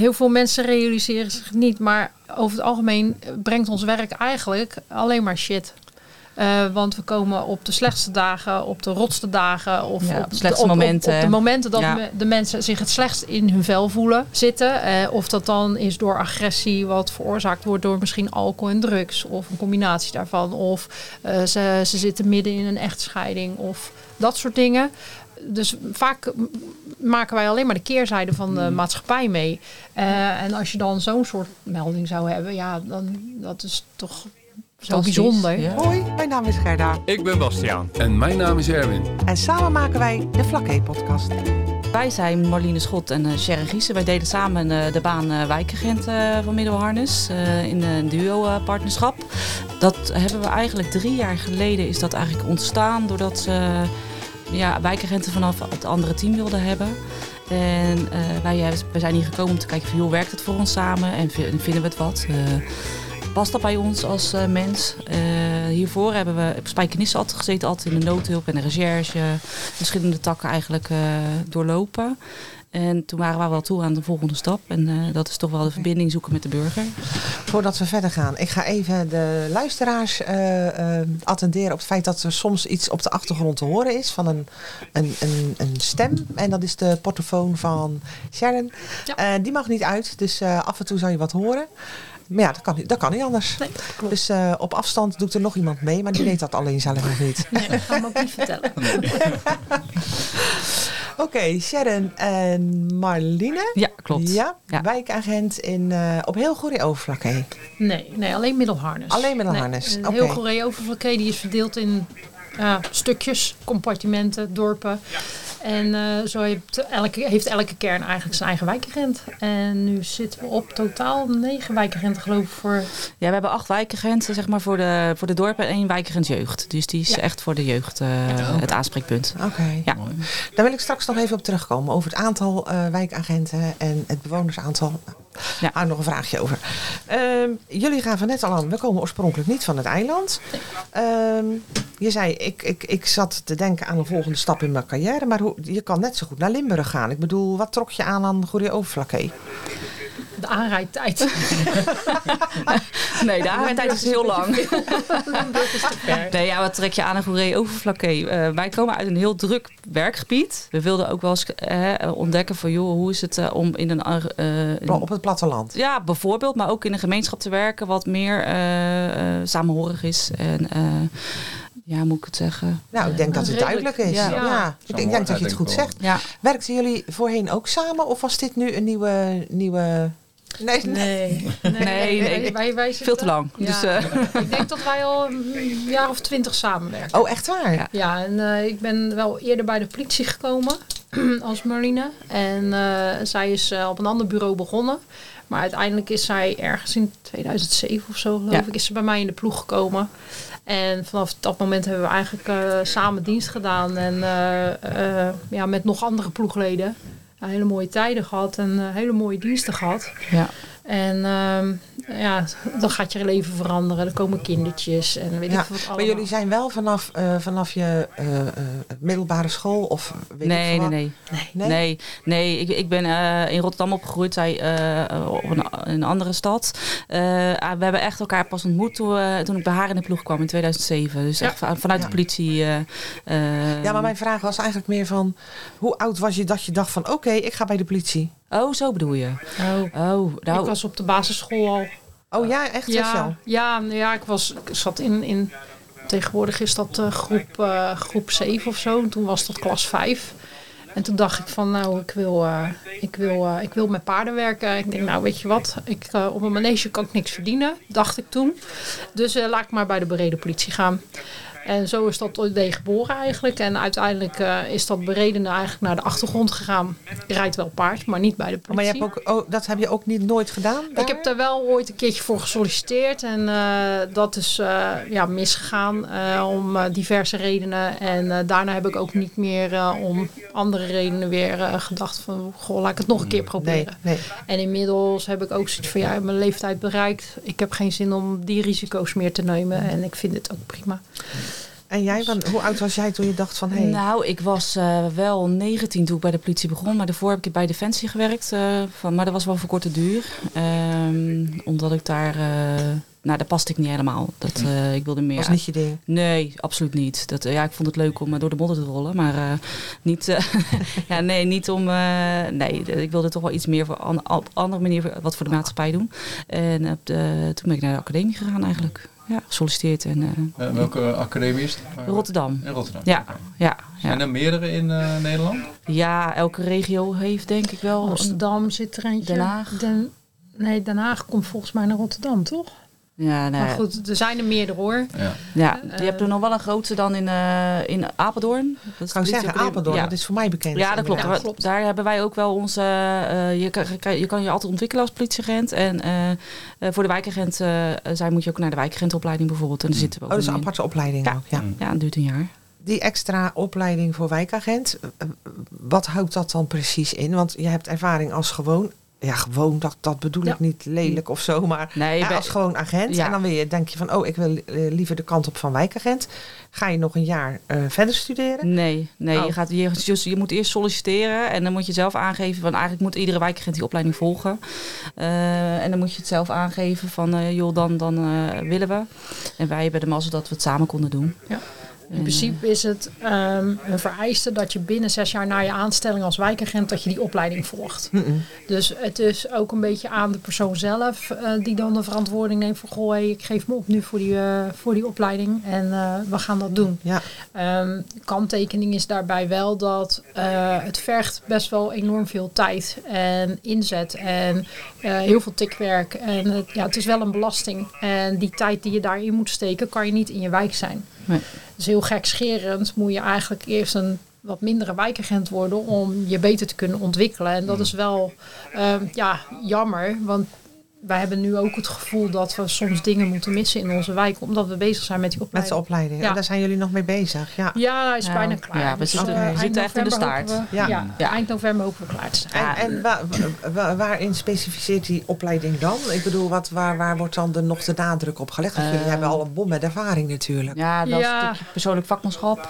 heel veel mensen realiseren zich niet, maar over het algemeen brengt ons werk eigenlijk alleen maar shit. Uh, want we komen op de slechtste dagen, op de rotste dagen of Ja, op, de slechtste op- op- momenten. Op, de momenten dat Ja. de mensen zich het slechtst in hun vel voelen zitten. Eh, of dat dan is door agressie, wat veroorzaakt wordt door misschien alcohol en drugs. Of een combinatie daarvan. Of eh, ze, ze zitten midden in een echtscheiding of dat soort dingen. Dus vaak maken wij alleen maar de keerzijde van de maatschappij mee. Eh, en als je dan zo'n soort melding zou hebben, ja, dan dat is toch zo bijzonder. ja. Hoi, mijn naam is Gerda. Ik ben Bastiaan. En mijn naam is Erwin. En samen maken wij de Vlakke-podcast. Wij zijn Marlene Schot en eh Sharon Giesen. Wij deden samen eh, de baan eh, wijkagent eh, van Middelharnis eh, in een duo-partnerschap. dat hebben we eigenlijk drie jaar geleden is dat eigenlijk ontstaan doordat ze ja, wijkagenten vanaf het andere team wilden hebben. En eh, wij, zijn hier gekomen om te kijken van, joh, werkt het voor ons samen en vi- vinden we het wat? Eh, past dat bij ons als eh, mens? Hiervoor hebben we op Spijkenisse altijd gezeten, altijd in de noodhulp en de recherche. Verschillende takken eigenlijk doorlopen. En toen waren we wel toe aan de volgende stap. En dat is toch wel de verbinding zoeken met de burger. Voordat we verder gaan, ik ga even de luisteraars eh, eh, attenderen op het feit dat er soms iets op de achtergrond te horen is van een, een, een, een stem. En dat is de portofoon van Sharon. Ja. Eh, die mag niet uit, dus eh, af en toe zal je wat horen. Maar ja, dat kan, niet- dat kan niet anders. Nee, klopt. Dus eh, op afstand doet er nog iemand mee, maar die weet dat alleen zelf nog niet. Nee, dat ga ik me ook niet vertellen. Oké, Sharon en Marline. Ja, klopt. Ja, Ja. wijkagent in, eh, op heel goede overvlakke. Nee, nee, alleen middelharnis. Alleen middelharnis, Nee, oké. Heel Goeree overvlakke die is verdeeld in ja, stukjes, compartimenten, dorpen. En eh, zo heeft elke, heeft elke kern eigenlijk zijn eigen wijkagent. En nu zitten we op totaal negen wijkagenten geloof ik voor... Ja, we hebben acht wijkagenten zeg maar, voor, de, voor de dorpen en één wijkagent jeugd. Dus die is Ja. echt voor de jeugd eh, het aanspreekpunt. Oké. Ja. Daar wil ik straks nog even op terugkomen. Over het aantal eh, wijkagenten en het bewonersaantal. Ja. Daar nog een vraagje over. Ehm, jullie gaven net al aan, we komen oorspronkelijk niet van het eiland. Ehm, je zei, ik, ik, ik zat te denken aan een volgende stap in mijn carrière. Maar hoe, je kan net zo goed naar Limburg gaan. Ik bedoel, wat trok je aan aan Goede Overflakke? De aanrijdtijd. Nee, de aanrijdtijd is heel lang. Nee, ja, wat trek je aan een goeree overflakke? Eh, wij komen uit een heel druk werkgebied. We wilden ook wel eens eh, ontdekken van, joh, hoe is het eh, om in een... eh, Op het platteland. ja, bijvoorbeeld, maar ook in een gemeenschap te werken wat meer eh, eh, samenhorig is. En eh, ja, moet ik het zeggen? Nou, ik denk dat het Redelijk, duidelijk is. ja. Ja. Ik denk, denk dat je het goed zegt. Ja, Werkten jullie voorheen ook samen? Of was dit nu een nieuwe... nieuwe... Nee, Nee, nee, Nee, nee. Wij, veel te lang. Ja. Dus, eh, Ik denk dat wij al een jaar of twintig samenwerken. Oh, echt waar? Ja. Ja, en eh, ik ben wel eerder bij de politie gekomen als Marline. En eh, zij is op een ander bureau begonnen. Maar uiteindelijk is zij ergens in 2007 of zo, geloof Ja. ik, is ze bij mij in de ploeg gekomen. En vanaf dat moment hebben we eigenlijk eh, samen dienst gedaan. En eh, eh, ja, met nog andere ploegleden. Hele mooie tijden gehad en hele mooie diensten gehad. ja. En ehm, ja, dan gaat je leven veranderen. Er komen kindertjes en weet Ja, ik wat allemaal. Maar jullie zijn wel vanaf, eh, vanaf je eh, eh, middelbare school of weet Nee, ik nee, veel nee. wat? Nee. Nee, nee ik, ik ben eh, in Rotterdam opgegroeid, zij eh, op een, een andere stad. Eh, ah, we hebben echt elkaar pas ontmoet toen, toen ik bij haar in de ploeg kwam in 2007. Dus Ja. echt van- vanuit Ja. de politie. Ja, maar mijn vraag was eigenlijk meer van... Hoe oud was je dat je dacht van... Oké, ik ga bij de politie. Oh, zo bedoel je? Oh, Oh, nou, ik was op de basisschool al. Oh ja, echt? Ja, ja, nou ja, ik, was, ik zat in, in... Tegenwoordig is dat eh, groep, eh, groep 7 of zo. En toen was dat klas 5. En toen dacht ik van, nou, ik wil, eh, ik wil, ik wil met paarden werken. Ik denk, nou, weet je wat, ik, op een manege kan ik niks verdienen, dacht ik toen. Dus laat ik maar bij de bereden politie gaan. En zo is dat idee geboren eigenlijk. En uiteindelijk eh, is dat beredene eigenlijk naar de achtergrond gegaan. Je rijdt wel paard, maar niet bij de politie. Maar je hebt ook, oh, dat heb je ook niet nooit gedaan? Ik heb daar wel ooit een keertje voor gesolliciteerd. En eh, dat is eh, ja, misgegaan om diverse redenen. En daarna heb ik ook niet meer om andere redenen weer gedacht van... Goh, laat ik het nog een keer proberen. nee. En inmiddels heb ik ook zoiets van... Ja, mijn leeftijd bereikt. Ik heb geen zin om die risico's meer te nemen. En ik vind het ook prima. En jij, want hoe oud was jij toen je dacht van... Hey, Nou, ik was eh, wel 19 toen ik bij de politie begon. Maar daarvoor heb ik bij Defensie gewerkt. eh, van, maar dat was wel voor korte duur. Ehm, omdat ik daar... eh, nou, daar paste ik niet helemaal. Dat, eh, ik wilde meer... was niet je ding. Nee, absoluut niet. Dat, ja, ik vond het leuk om door de modder te rollen, maar niet, ja, nee, niet om. nee, ik wilde toch wel iets meer voor an, op andere manier wat voor de maatschappij doen. En toen ben ik naar de academie gegaan eigenlijk. Ja, gesolliciteerd en eh, Eh, welke academie is het? Rotterdam. In Rotterdam. Ja, ja, Zijn er meerdere in eh, Nederland? ja, elke regio heeft denk ik wel. Amsterdam zit er eentje. Den Haag. Den, nee, Den Haag komt volgens mij naar Rotterdam, toch? Ja, nee, Maar goed, er zijn er meerdere hoor. Ja. ja, Eh, je hebt er nog wel een grootste dan in, eh, in Apeldoorn. Dat Ik de zeggen. Apeldoorn, Ja. dat is voor mij bekend. Ja, dat klopt. Ja, Wa- klopt. Daar hebben wij ook wel onze. eh, je, kan, je kan je altijd ontwikkelen als politieagent. En eh, eh, voor de wijkagent zijn moet je ook naar de wijkagentopleiding bijvoorbeeld. En daar zitten we ook Oh, dat is een in. aparte opleiding Ja. ook. Ja. Mm. Ja, het duurt een jaar. Die extra opleiding voor wijkagent, wat houdt dat dan precies in? Want je hebt ervaring als gewoon, ja gewoon, dat, dat bedoel Ja. ik niet lelijk of zo, maar Nee, ja, bij- als gewoon agent. Ja. En dan wil je, denk je van, oh ik wil eh, liever de kant op van wijkagent. Ga je nog een jaar eh, verder studeren? Nee, nee Oh. je, gaat, je, je moet eerst solliciteren en dan moet je zelf aangeven. Van eigenlijk moet iedere wijkagent die opleiding volgen. Eh, en dan moet je het zelf aangeven van eh, joh, dan, dan eh, willen we. En wij hebben de mazzel dat we het samen konden doen. Ja. In principe is het ehm, een vereiste dat je binnen zes jaar na je aanstelling als wijkagent dat je die opleiding volgt. Dus het is ook een beetje aan de persoon zelf eh, die dan de verantwoording neemt van goh, hey, ik geef me op nu voor die, eh, voor die opleiding en eh, we gaan dat doen. Ja, Ehm, kanttekening is daarbij wel dat het vergt best wel enorm veel tijd en inzet en heel veel tikwerk. En ja, het is wel een belasting. En die tijd die je daarin moet steken, kan je niet in je wijk zijn. Nee. Dus heel gekscherend moet je eigenlijk eerst een wat mindere wijkagent worden om je beter te kunnen ontwikkelen. En dat is wel ehm, ja, jammer, want wij hebben nu ook het gevoel dat we soms dingen moeten missen in onze wijk, omdat we bezig zijn met die met opleiding. de opleiding. Ja. En daar zijn jullie nog mee bezig. Ja. Ja, hij is Ja, bijna klaar. ja, we Dus, zitten- eh, zitten echt in de staart. we- Ja. ja. Ja. eind november hopen we klaar te zijn. En, en wa- wa- waarin specificeert die opleiding dan? Ik bedoel, wat, waar, waar wordt dan de, nog de nadruk op gelegd? Want jullie Eh, hebben al een bom met ervaring natuurlijk. Ja, dat Ja. is stukje persoonlijk vakmanschap.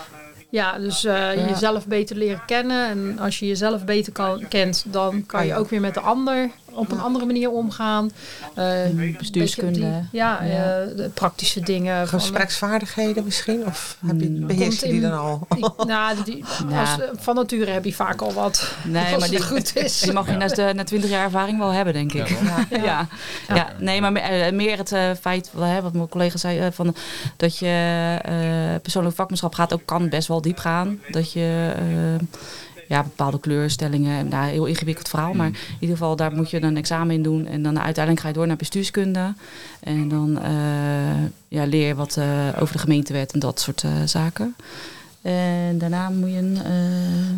Ja, dus eh, Ja. jezelf beter leren kennen. En als je jezelf beter kan, kent, dan kan je ja. ook weer met de ander op een andere manier omgaan. Eh, bestuurskunde. die- ja, Ja. eh, de praktische dingen. van- Gespreksvaardigheden misschien? Of heb je, beheers je Komt die dan al? Ik- nou, die, Ja. als, van nature heb je vaak al wat. Nee, als maar het die, goed is. die mag je na, de- na 20 jaar ervaring wel hebben, denk ik. Ja? Ja, ja. Ja. nee, maar eh, meer het eh, feit, wat mijn collega zei, eh, van, dat je eh, persoonlijk vakmanschap gaat ook kan best wel diep gaan. Dat je eh, ja, bepaalde kleurstellingen, nou, heel ingewikkeld verhaal, maar in ieder geval daar moet je dan een examen in doen en dan uiteindelijk ga je door naar bestuurskunde. En dan eh, ja, leer je wat eh, over de gemeentewet en dat soort eh, zaken. En daarna moet je een eh,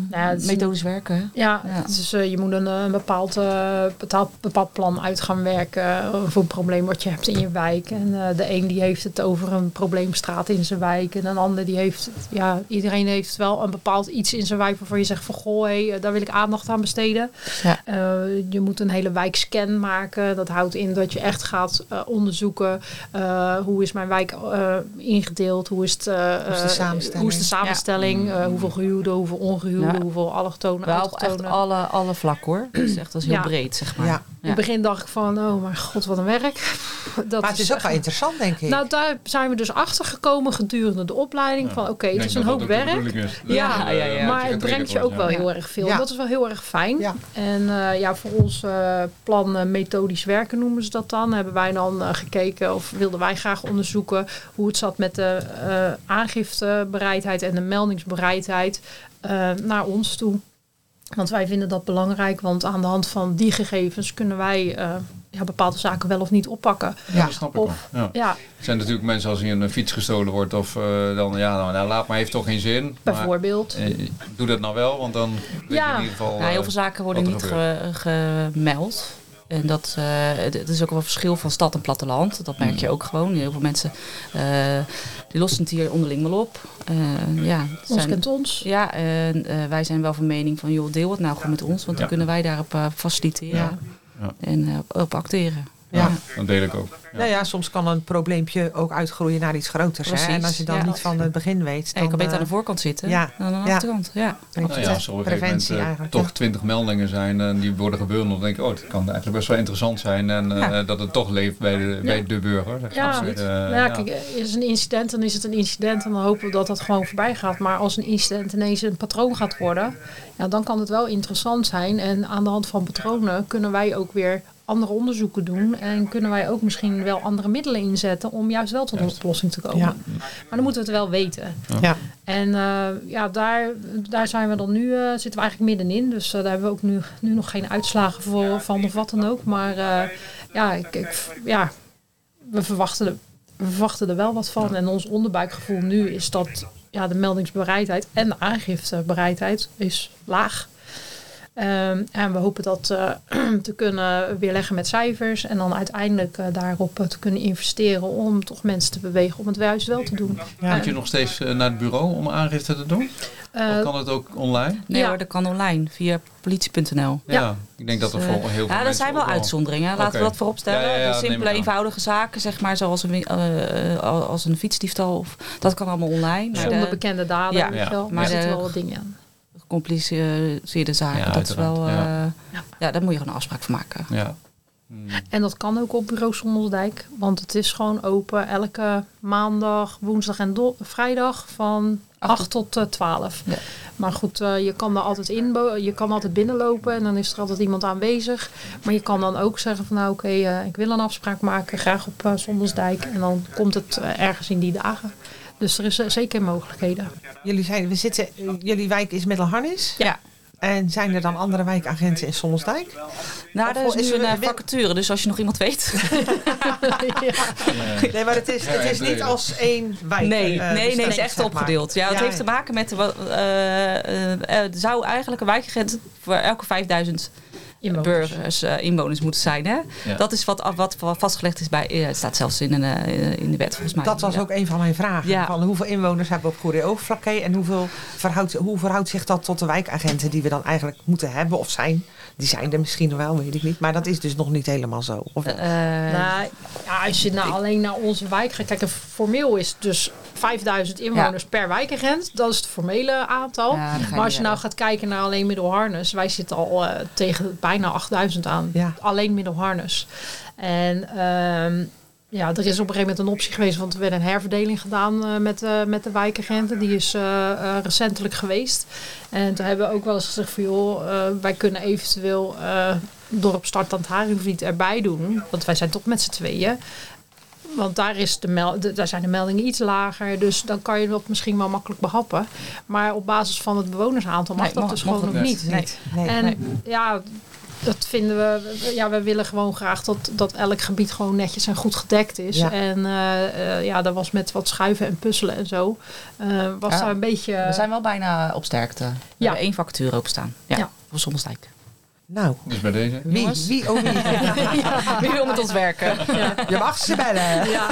Nou ja, een- methodisch werken. Ja, Ja. dus je moet een, bepaald, eh, bepaald, bepaald plan uit gaan werken voor een probleem wat je hebt in je wijk. En de een die heeft het over een probleemstraat in zijn wijk. En een ander die heeft, ja, iedereen heeft wel een bepaald iets in zijn wijk waarvan je zegt van goh, daar wil ik aandacht aan besteden. Ja. Je moet een hele wijkscan maken. Dat houdt in dat je echt gaat onderzoeken hoe is mijn wijk ingedeeld, hoe is, het, is de samenstelling? hoe is de samenstelling, eh, hoeveel gehuwden, hoeveel ongehuwden, Ja. hoeveel allochtonen, Wel echt alle, alle vlakken hoor. Dat is echt dat is heel Ja. breed, zeg maar. Ja. In het begin dacht ik van, oh mijn god, wat een werk. Dat Maar het is ook wel interessant, denk ik. Nou, daar zijn we dus achter gekomen gedurende de opleiding. Van oké, het Ik is een hoop werk. is. Ja, Dat, ja, ja. Maar het brengt je ook wel ja. heel erg veel. Ja. Dat is wel heel erg fijn. Ja. En eh, ja, voor ons eh, plan methodisch werken noemen ze dat dan. Hebben wij dan gekeken of wilden wij graag onderzoeken hoe het zat met de eh, aangiftebereidheid en de meldingsbereidheid eh, naar ons toe. Want wij vinden dat belangrijk, want aan de hand van die gegevens kunnen wij eh, ja, bepaalde zaken wel of niet oppakken. Ja, dat snap ik Of- wel. Ja. Ja, Er zijn natuurlijk mensen als hier een fiets gestolen wordt of eh, dan ja, nou, nou, laat maar heeft toch geen zin. Maar, bijvoorbeeld. eh, doe dat nou wel, want dan weet Ja. je in ieder geval. Ja, heel eh, veel zaken worden niet ge- gemeld. En dat eh, het is ook wel een verschil van stad en platteland. Dat merk je ook gewoon. Heel veel mensen eh, die lossen het hier onderling wel op. Eh, ja, het Ons zijn- kent ons. ja en eh, wij zijn wel van mening van joh, deel het nou gewoon met ons. Want dan kunnen wij daarop eh, faciliteren Ja. Ja. en eh, op acteren. Ja. Dat deel ik ook. Ja. Nou ja, soms kan een probleempje ook uitgroeien naar iets groters. Hè? Precies, En als je dan ja. niet van het begin weet, Ja, dan je kan beter aan eh, de voorkant zitten ja, dan aan de ja. achterkant. Ja. Nou ja, als er op een gegeven moment preventie eh, eigenlijk. toch twintig meldingen zijn en die worden gebundeld, dan denk ik, oh, het kan eigenlijk best wel interessant zijn en eh, dat het toch leeft bij de, bij de burger. zeg Ja, maar. Eh, Nou ja, kijk, is een incident, dan is het een incident en dan hopen we dat dat gewoon voorbij gaat. Maar als een incident ineens een patroon gaat worden, ja, dan kan het wel interessant zijn. En aan de hand van patronen kunnen wij ook weer andere onderzoeken doen. En kunnen wij ook misschien wel andere middelen inzetten om juist wel tot een oplossing te komen. Ja. Maar dan moeten we het wel weten. Ja. En eh, ja, daar, daar zijn we dan nu, eh, zitten we eigenlijk middenin. Dus eh, daar hebben we ook nu, nu nog geen uitslagen voor, van of wat dan ook. Maar eh, ja, ik, ik, ja, we verwachten, er, we verwachten er wel wat van. En ons onderbuikgevoel nu is dat ja, de meldingsbereidheid en de aangiftebereidheid is laag. Ehm, en we hopen dat eh, te kunnen weerleggen met cijfers. En dan uiteindelijk eh, daarop eh, te kunnen investeren om toch mensen te bewegen om het juist wel te doen. Ja. Moet je nog steeds naar het bureau om aangifte te doen? Eh, of kan het ook online? Nee Ja. hoor, dat kan online via politie.nl. Ja, Ja. ik denk dat er Dus, voor heel veel Ja, er zijn wel uitzonderingen. Laten we dat vooropstellen. Ja, ja, ja, de dat neem simpele, eenvoudige zaken, zeg maar, zoals een, als een fietsdiefstal. Of, dat kan allemaal online. Maar zonder de bekende dader, Ja. Maar er zitten wel wat dingen aan. Gecompliceerde zaken, Ja, dat is wel... uiteraard, eh, Ja. ja. daar moet je gewoon een afspraak van maken. Ja. Hmm. En dat kan ook op bureau Sommelsdijk. Want het is gewoon open elke maandag, woensdag en vrijdag van Acht 8 tot eh, 12. Ja. Maar goed, eh, je kan er altijd in, je kan altijd binnenlopen en dan is er altijd iemand aanwezig. Maar je kan dan ook zeggen van nou oké, eh, ik wil een afspraak maken, graag op uh, Sommelsdijk. En dan komt het eh, ergens in die dagen. Dus er is eh, zeker mogelijkheden. Jullie, zijn, we zitten, jullie wijk is Middelharnis. Ja. En zijn er dan andere wijkagenten in Sommelsdijk? Nou, er is is nu een eh, vacature, dus als je nog iemand weet. Ja. Nee, maar het is, het is niet als één wijk. Nee, eh, nee, nee, het is echt zeg maar. opgedeeld. Ja, het Ja, heeft te maken met... wat, eh, eh, eh, er zou eigenlijk een wijkagent voor elke 5000 Inwoners. burgers, eh, inwoners moeten zijn. Hè? Ja. Dat is wat, wat vastgelegd is bij... eh, het staat zelfs in, een, eh, in de wet volgens mij. Dat was Ja. ook een van mijn vragen. Ja. Van hoeveel inwoners hebben we op Goeree Oogvlakke en hoeveel verhoudt, hoe verhoudt zich dat tot de wijkagenten die we dan eigenlijk moeten hebben of zijn? Die zijn er misschien nog wel, weet ik niet. Maar dat is dus nog niet helemaal zo. Of, Eh, Nou, ja, als je nou alleen naar onze wijk gaat kijken, formeel is het dus 5000 inwoners per wijkagent. Dat is het formele aantal. Ja, maar als je nou gaat kijken naar alleen Middelharnis, wij zitten al eh, tegen bijna 8000 aan. Ja. Alleen Middelharnis. En ehm, ja, er is op een gegeven moment een optie geweest, want er werd een herverdeling gedaan eh, met, eh, met de wijkagenten. Die is eh, recentelijk geweest. En toen hebben we ook wel eens gezegd van joh, wij kunnen eventueel eh dorp Start aan het Haringvliet erbij doen. Want wij zijn toch met z'n tweeën. Want daar, is de mel de- daar zijn de meldingen iets lager. Dus dan kan je dat misschien wel makkelijk behappen. Maar op basis van het bewonersaantal mag Nee, dat mag- dus mag gewoon nog niet. niet. niet. Nee. En Nee. ja, dat vinden we. Ja, we willen gewoon graag dat, dat elk gebied gewoon netjes en goed gedekt is. Ja. En eh, eh, ja, dat was met wat schuiven en puzzelen en zo. eh, was Ja, daar een beetje. we zijn wel bijna op sterkte. We Ja. hebben één vacature openstaan. Ja, Ja. voor Sommelsdijk. Nou, Dus bij deze. wie, wie, oh wie. Wie wil met ons werken? Je mag ze bellen. Ja.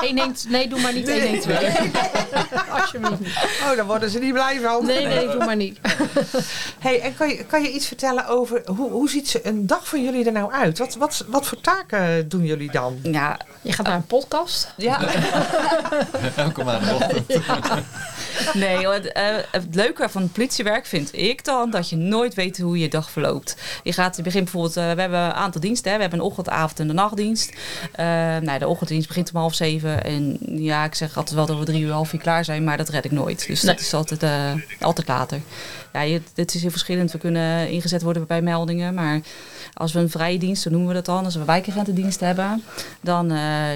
112, nee, doe maar niet 112. Alsjeblieft niet. Oh, dan worden ze niet blij van. Nee, nee, doe maar niet. Hey, en kan je, kan je iets vertellen over hoe, hoe ziet ze een dag van jullie er nou uit? Wat, wat, wat voor taken doen jullie dan? Ja, Je gaat naar een podcast. ja. Elke maandagochtend. Nee, het, eh, het leuke van het politiewerk vind ik dan dat je nooit weet hoe je dag verloopt. Je gaat, je begint bijvoorbeeld, eh, we hebben een aantal diensten. Hè. We hebben een ochtend, avond en de nachtdienst. Eh, nou, de ochtenddienst begint om half zeven. En ja, ik zeg altijd wel dat we drie uur, half vier klaar zijn, maar dat red ik nooit. Dus dat is altijd, eh, altijd later. Ja, je, dit is heel verschillend. We kunnen ingezet worden bij meldingen, maar als we een vrije dienst, zo noemen we dat dan, als we wijkagentendienst hebben, dan,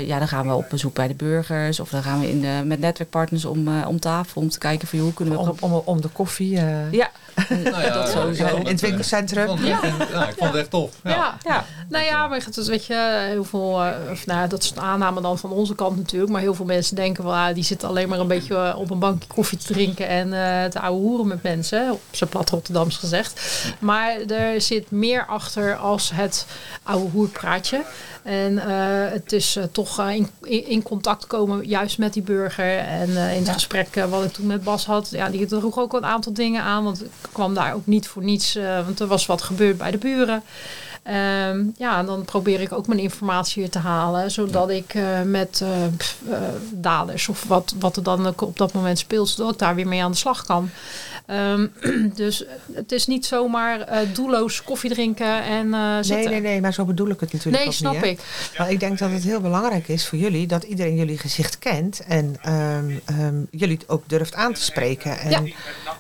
ja, dan gaan we op bezoek bij de burgers of dan gaan we in de, met netwerkpartners om, om tafel om te kijken van hoe kunnen we. Om, om, om de koffie Ja, Nou ja, Dat sowieso. ik vond in het Ik winkelcentrum. echt- ja, ik vond het echt tof. Ja. Ja. ja. Nou ja, maar het is, weet je, heel veel, eh, of nou, dat is een aanname dan van onze kant natuurlijk. Maar heel veel mensen denken van, ah, die zitten alleen maar een beetje eh, op een bankje koffie te drinken en eh, te ouwe hoeren met mensen. Op zijn plat Rotterdams gezegd. Maar er zit meer achter als het ouwe hoerpraatje. En eh, het is eh, toch eh, in, in, contact komen juist met die burger. En eh, in het Ja. gesprek eh, wat ik toen met Bas had, ja, die droeg ook een aantal dingen aan. Want ik kwam daar ook niet voor niets, eh, want er was wat gebeurd bij de buren. Ehm, ja, en dan probeer ik ook mijn informatie te halen. Zodat ik eh, met eh, pff, daders of wat, wat er dan ook op dat moment speelt, zodat ik daar weer mee aan de slag kan. Ehm, dus het is niet zomaar eh, doelloos koffie drinken en eh Nee, zitten. nee, nee, maar zo bedoel ik het natuurlijk Nee, ook snap niet. hè. ik. Maar ik denk dat het heel belangrijk is voor jullie dat iedereen jullie gezicht kent en ehm, ehm, jullie het ook durft aan te spreken. En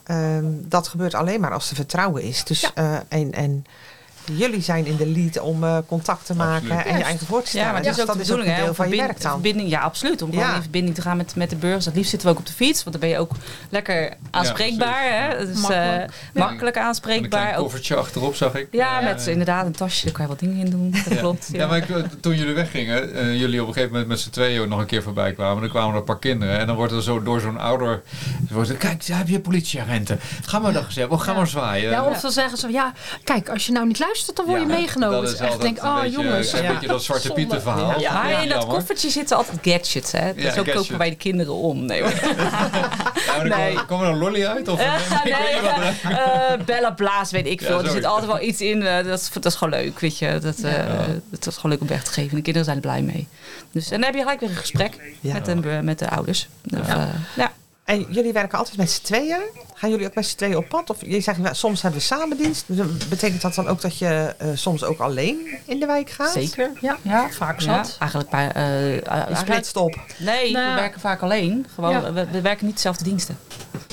Ja. dat gebeurt alleen maar als er vertrouwen is. Dus, Ja. eh, en, en jullie zijn in de lead om eh, contact te maken Absoluut. en je eigen voor te stellen. Ja, maar het dus is ook dat de is ook bedoeling, een hè? deel van je werk dan. verbinding, ja, absoluut. Om Ja. gewoon in verbinding te gaan met, met de burgers. Het liefst zitten we ook op de fiets, want dan ben je ook lekker aanspreekbaar. hè? Dus, Makkelijk. eh, makkelijk Met een aanspreekbaar. Ook- koffertje achterop zag ik. ja, met inderdaad een tasje, daar kan je wat dingen in doen. Dat Ja. klopt. Ja, maar ik, eh, toen jullie weggingen, eh, jullie op een gegeven moment met z'n tweeën nog een keer voorbij kwamen. Dan kwamen er een paar kinderen en dan wordt er zo door zo'n ouder... Wordt er, Kijk, daar heb je politieagenten. Ga maar dan gezegd, oh, ga maar zwaaien. Ja, of dan zeggen ze, ja, kijk, als je nou niet luistert, dan word je Ja, meegenomen. dat Het is echt, denk, een oh beetje, jongens. Een Ja. beetje dat Zwarte. Pieten verhaal. Ja. Maar in dat koffertje zitten altijd gadgets, hè? Dus gadgets. kopen wij de kinderen om. Nee, kwam er een lolly uit? Of, Eh, eh, Bella Blaas, weet ik Ja, veel. er zit altijd wel iets in. eh, dat, is, dat is gewoon leuk, weet je. Dat, eh, dat is gewoon leuk om weg te geven. De kinderen zijn er blij mee. Dus, en dan heb je gelijk weer een gesprek Ja. met, de, met de ouders. Of, ja. En jullie werken altijd met z'n tweeën? Gaan jullie ook met z'n tweeën op pad? Of je zegt, nou, soms hebben we samendienst. Dus, eh, Betekent dat dan ook dat je eh, soms ook alleen in de wijk gaat? Zeker. Ja, Ja, vaak Ja, zat. eigenlijk bij. eh, Je eigenlijk- splitst op. nee, Nou, we werken vaak alleen. Gewoon, Ja. we, we werken niet dezelfde diensten.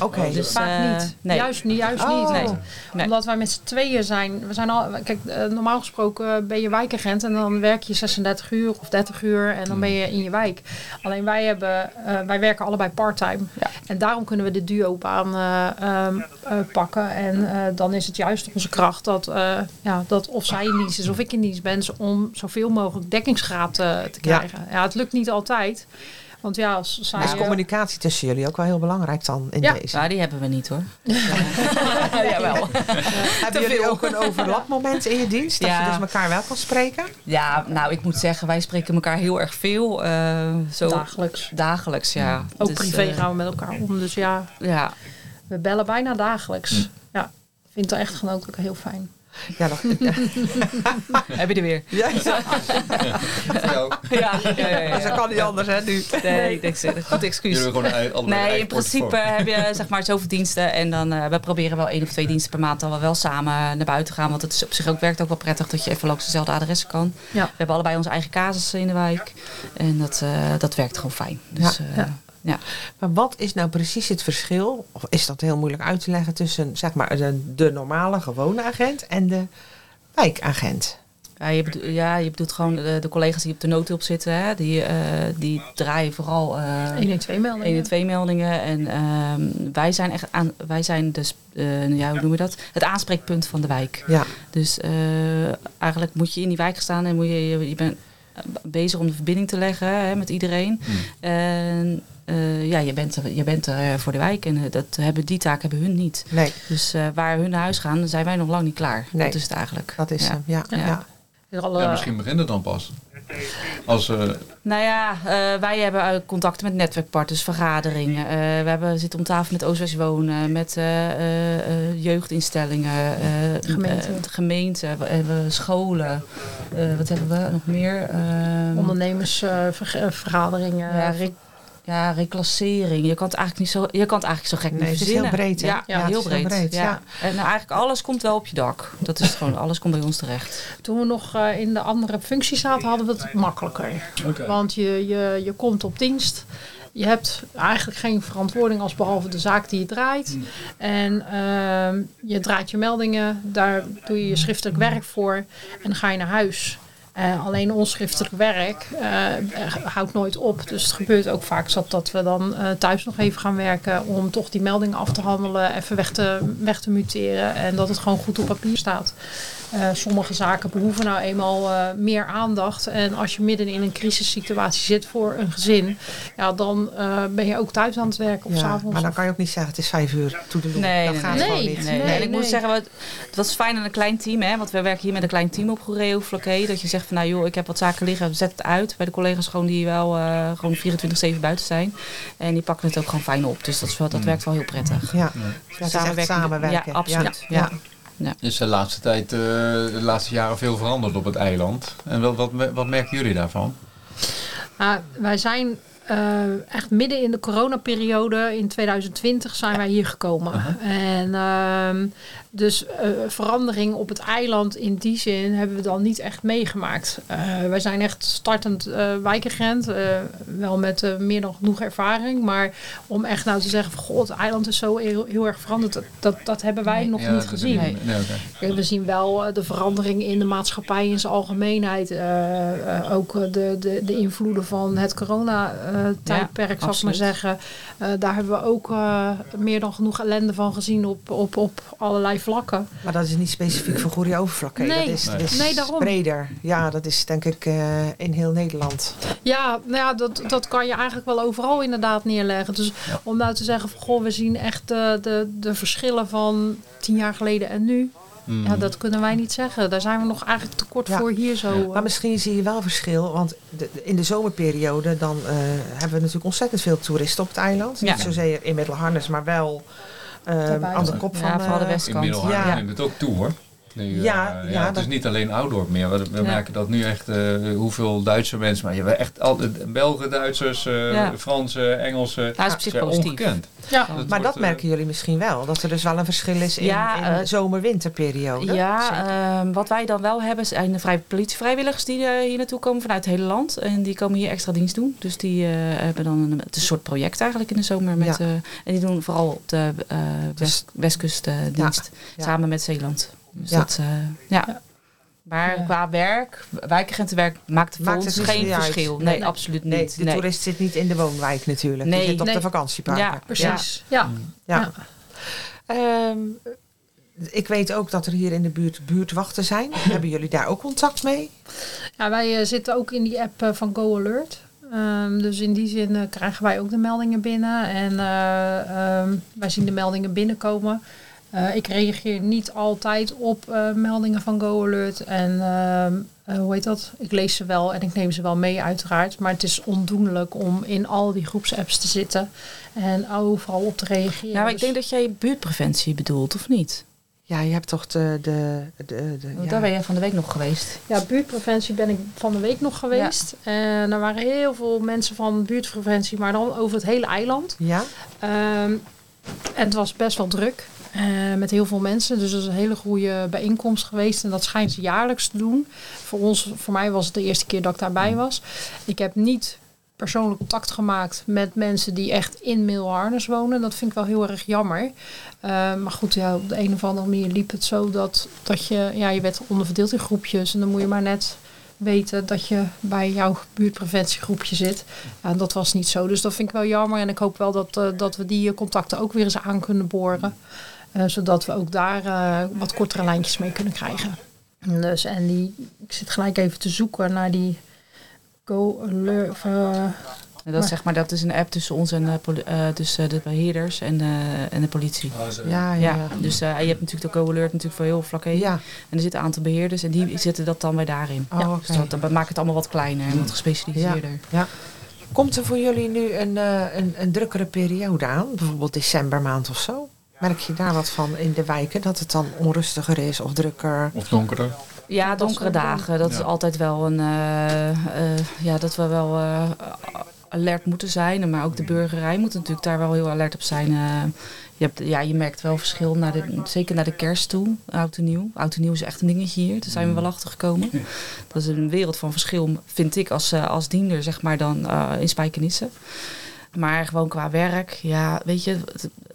Oké. Dus, Vaak eh, niet. nee. Juist, niet, juist Oh. niet. Nee. Nee. Omdat wij met z'n tweeën zijn. We zijn al, kijk, eh, normaal gesproken ben je wijkagent en dan werk je 36 uur of 30 uur en dan ben je in je wijk. Alleen wij, hebben, eh, wij werken allebei parttime. Ja. En daarom kunnen we de duo-baan eh, ehm, eh, pakken. En eh, dan is het juist onze kracht dat, eh, ja, dat of zij in dienst is of ik in dienst ben, om zoveel mogelijk dekkingsgraad eh, te Ja. krijgen. Ja. het lukt niet altijd. Want ja, als zij. Is communicatie tussen jullie ook wel heel belangrijk dan in Ja. deze? Nou, die hebben we niet hoor. Jawel. Hebben jullie ook een overlapmoment in je dienst? Dat Ja. je dus elkaar wel kan spreken? Ja, nou, ik moet zeggen, wij spreken elkaar heel erg veel. eh, zo dagelijks. dagelijks, ja. Ook Dus, privé gaan we met elkaar om. Dus ja, Ja, we bellen bijna dagelijks. Ja, vind het echt gewoon ook heel fijn. Ja, dat, heb je er weer. ja, ja. Ja, ja, ja. Dus dat kan niet anders, hè, nu. Nee, ik denk, een goed excuus. Nee, in principe heb je zeg maar zoveel diensten. En dan eh, we proberen wel één of twee diensten per maand dan we wel samen naar buiten gaan. Want het is op zich ook werkt ook wel prettig dat je even langs dezelfde adressen kan. Ja. We hebben allebei onze eigen casussen in de wijk. En dat, eh, dat werkt gewoon fijn. Dus, Ja. Eh, Ja. Maar wat is nou precies het verschil, of is dat heel moeilijk uit te leggen, tussen zeg maar, de, de normale, gewone agent en de wijkagent? Ja, je bedoelt, ja, je bedoelt gewoon de, de collega's die op de noodhulp zitten. Hè? Die, eh, die draaien vooral eh 112 meldingen. 112 meldingen. En ehm, wij zijn echt aan, wij zijn dus, eh, ja, hoe noem je dat? Het aanspreekpunt van de wijk. Ja, Dus eh, eigenlijk moet je in die wijk staan en moet je, je, je bent bezig om de verbinding te leggen hè, met iedereen. Hmm. En eh, ja, je bent, er, je bent er eh, voor de wijk en eh, dat hebben, die taak hebben hun niet. nee, Dus eh, waar hun naar huis gaan, zijn wij nog lang niet klaar. Nee. Dat is het eigenlijk. dat is ja. hem. Ja, ja. Ja. Ja, misschien begint het dan pas. Als, eh, Nou ja, eh, wij hebben contacten met netwerkpartners, vergaderingen. Eh, we hebben, zitten om tafel met Oostwest Wonen, met eh, eh, eh, jeugdinstellingen, eh, Gemeente. we hebben scholen. Eh, wat hebben we nog meer? Ehm, ondernemersvergaderingen. ja, ja, reclassering. Je kan het eigenlijk niet zo, je kan het eigenlijk zo gek Nee, niet het is heel breed, hè? Ja, Ja, ja, heel het is heel breed. breed, ja. ja. En nou, eigenlijk alles komt wel op je dak. Dat is gewoon, alles komt bij ons terecht. Toen we nog eh, in de andere functie zaten, hadden we het makkelijker. Want je, je, je komt op dienst. Je hebt eigenlijk geen verantwoording als behalve de zaak die je draait. En ehm, je draait je meldingen, daar doe je je schriftelijk werk voor en dan ga je naar huis. Eh, alleen ons schriftelijk werk eh, houdt nooit op. Dus het gebeurt ook vaak zat dat we dan eh, thuis nog even gaan werken om toch die meldingen af te handelen, even weg te, weg te muteren en dat het gewoon goed op papier staat. Eh, sommige zaken behoeven nou eenmaal eh, meer aandacht. En als je midden in een crisissituatie zit voor een gezin, ja, dan eh, ben je ook thuis aan het werken of Ja, s'avonds. maar dan kan je ook niet zeggen, het is vijf uur, toe de Nee, Dat nee, gaat nee. gewoon Nee, niet. Nee, ik moet zeggen, wat, het was fijn aan een klein team, hè, want we werken hier met een klein team op Goeree Floqué. Dat je zegt van nou joh, ik heb wat zaken liggen, zet het uit bij de collega's gewoon die wel eh, gewoon 24-7 buiten zijn. En die pakken het ook gewoon fijn op. Dus dat, is wel, dat werkt wel heel prettig. Ja, Samenwerking- samenwerken. Ja, absoluut. Ja, Ja. Is de laatste tijd, eh, de laatste jaren veel veranderd op het eiland. En wat, wat, wat merken jullie daarvan? Nou, wij zijn eh, echt midden in de coronaperiode in 2020 zijn wij hier gekomen. En ehm, dus eh, verandering op het eiland in die zin hebben we dan niet echt meegemaakt. Uh, wij zijn echt startend uh, wijkagent, wel met meer dan genoeg ervaring. Maar om echt nou te zeggen van god, het eiland is zo heel, heel erg veranderd, dat, dat, dat hebben wij Nee. nog Ja, niet gezien. nee, We zien wel de verandering in de maatschappij in zijn algemeenheid. Ook de, de, de invloeden van het corona-tijdperk, zal ik maar zeggen. Eh, daar hebben we ook eh, meer dan genoeg ellende van gezien op, op, op allerlei vlakken. Maar dat is niet specifiek voor Goeree Overvlak. hè? Nee. dat is, dat is Nee, daarom. breder. Ja, dat is denk ik eh, in heel Nederland. Ja, nou ja dat, dat kan je eigenlijk wel overal inderdaad neerleggen. Dus Ja. om nou te zeggen van goh, we zien echt de, de, de verschillen van tien jaar geleden en nu. Mm. Ja, dat kunnen wij niet zeggen. Daar zijn we nog eigenlijk te kort Ja. voor hier zo. eh. Maar misschien zie je wel verschil. Want de- de- in de zomerperiode dan eh, hebben we natuurlijk ontzettend veel toeristen op het eiland. Ja. Niet zozeer in Middelharnis, maar wel eh, Daarbij. aan de kop van Ja, de eh, west- In Ja. neemt het ook toe hoor. Nu, Ja, eh, ja, het is niet alleen Oudorp meer. We, we Ja. merken dat nu echt eh, hoeveel Duitse mensen, maar je hebt echt altijd Belgen, Duitsers, eh Ja. Fransen, Engelsen. Nou, dat is op zich positief. ongekend. ja. Dat Maar wordt, dat eh, merken jullie misschien wel. Dat er dus wel een verschil is in, Ja, in eh, zomer-winterperiode. Ja, ehm, wat wij dan wel hebben zijn de vrij politievrijwilligers die eh, hier naartoe komen vanuit het hele land. En die komen hier extra dienst doen. Dus die eh, hebben dan een, het is een soort project eigenlijk in de zomer. Met, Ja. eh, en die doen vooral op de eh, west, westkust eh, dienst. Samen met Zeeland. Dus Ja. dat, eh, ja. Ja. Maar Ja. qua werk, wijkagentenwerk maakt voor Maakt ons het geen verschil. Nee. Nee, absoluut niet. Nee, de toerist zit niet in de woonwijk natuurlijk. Nee. Die zit op Nee. de vakantieparken. Ja, Precies. Ja. Ja. Ja. Ehm, ik weet ook dat er hier in de buurt buurtwachten zijn. Hebben jullie daar ook contact mee? Ja, wij eh, zitten ook in die app eh, van Go Alert. Ehm, dus in die zin krijgen wij ook de meldingen binnen. En eh, ehm, wij zien de meldingen binnenkomen. Eh, ik reageer niet altijd op eh, meldingen van Go Alert. En ehm, eh, hoe heet dat? Ik lees ze wel en ik neem ze wel mee uiteraard. Maar het is ondoenlijk om in al die groepsapps te zitten. En overal op te reageren. Nou, maar ik Dus- denk dat jij buurtpreventie bedoelt, of niet? Ja, je hebt toch de... de, de, de Want ja. daar ben jij van de week nog geweest. Ja, buurtpreventie ben ik van de week nog geweest. En er waren heel veel mensen van buurtpreventie, maar dan over het hele eiland. Ja? Ehm, en het was best wel druk. Eh, met heel veel mensen. Dus dat is een hele goede bijeenkomst geweest. En dat schijnt ze jaarlijks te doen. Voor ons, voor mij was het de eerste keer dat ik daarbij was. Ik heb niet persoonlijk contact gemaakt met mensen die echt in Middelharnis wonen. Dat vind ik wel heel erg jammer. Eh, maar goed, ja, op de een of andere manier liep het zo dat, dat je, ja, je werd onderverdeeld in groepjes. En dan moet je maar net weten dat je bij jouw buurtpreventiegroepje zit. Ja, en dat was niet zo. Dus dat vind ik wel jammer. En ik hoop wel dat, eh, dat we die contacten ook weer eens aan kunnen boren. Eh, zodat we ook daar eh, wat kortere lijntjes mee kunnen krijgen. En Dus, en die, ik zit gelijk even te zoeken naar die Go Alert. of, eh, dat, is zeg maar, dat is een app tussen ons en eh, eh, tussen de beheerders en, de en de politie. Ja, ja, Ja, ja. dus eh, je hebt natuurlijk de Go-alert natuurlijk voor heel vlak heen. Ja. En er zitten een aantal beheerders en die zetten dat dan weer daarin. Oh, oké. Dus dat, dat maakt het allemaal wat kleiner en wat gespecialiseerder. Komt er voor jullie nu een, eh, een, een drukkere periode aan? Bijvoorbeeld decembermaand of zo? Merk je daar wat van in de wijken? Dat het dan onrustiger is of drukker? Of donkerder. Ja, donkere dagen, dat Ja. is altijd wel een... eh, eh, ja, dat we wel eh, alert moeten zijn. Maar ook de burgerij moet natuurlijk daar wel heel alert op zijn. Je, hebt, ja, je merkt wel verschil, naar de, zeker naar de kerst toe, oud en nieuw. Oud en nieuw is echt een dingetje hier, daar zijn we wel achter gekomen. Dat is een wereld van verschil, vind ik, als, als diender, zeg maar, dan eh, in Spijkenisse. Maar gewoon qua werk, ja, weet je,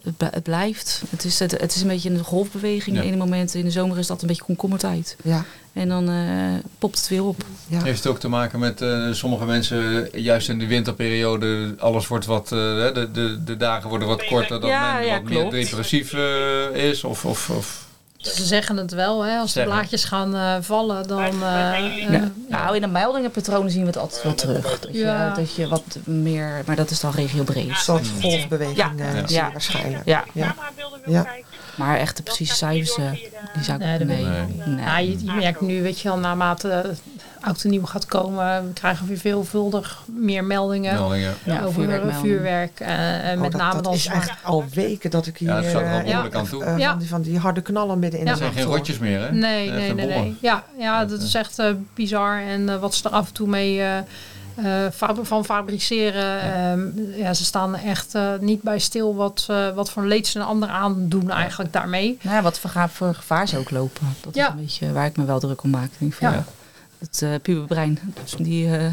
het, blijft. Het is, het, het is een beetje een golfbeweging. Ja. In de momenten in de zomer is dat een beetje komkommertijd. Ja. En dan eh, popt het weer op. ja. Heeft het ook te maken met eh, sommige mensen, juist in de winterperiode, alles wordt wat, eh, de, de, de dagen worden wat korter, dat Ja, men ja, wat meer depressief is? Of, of, of Ze zeggen het wel, hè? als de Zeggen. blaadjes gaan eh, vallen, dan. eh, eh, Ja. Nou, in de meldingenpatronen zien we het altijd wel terug. Dat je, Ja. dat je wat meer, maar dat is dan regiobreed. Een soort golfbeweging Ja. eh, Ja. je waarschijnlijk. Ja, Ja. Ja. maar echt de precieze cijfers, eh, die zou ik Nee, nee. nee. Ja, je, je merkt nu, weet je wel, naarmate oud en nieuw gaat komen. We krijgen weer veelvuldig meer meldingen Meldingen. Ja, over vuurwerkmeldingen. vuurwerk. eh, Oh, met dat, name dat dan is echt al weken dat ik hier... Ja, er al eh, aan toe. eh, Ja. van, die, van die harde knallen midden in Ja. de Er zijn geen rotjes meer, hè? Nee, nee, nee. Ja, ja dat is echt eh, bizar. En wat ze er af en toe mee eh, eh, fab- van fabriceren. ehm, ja, ze staan er echt niet bij stil wat, wat voor leed ze een ander aandoen eigenlijk daarmee. Nou, ja, wat voor, gevaar ze ook lopen. Dat Ja. is een beetje waar ik me wel druk om maak. Ik denk van, Ja. Het uh, puberbrein, dus die, eh,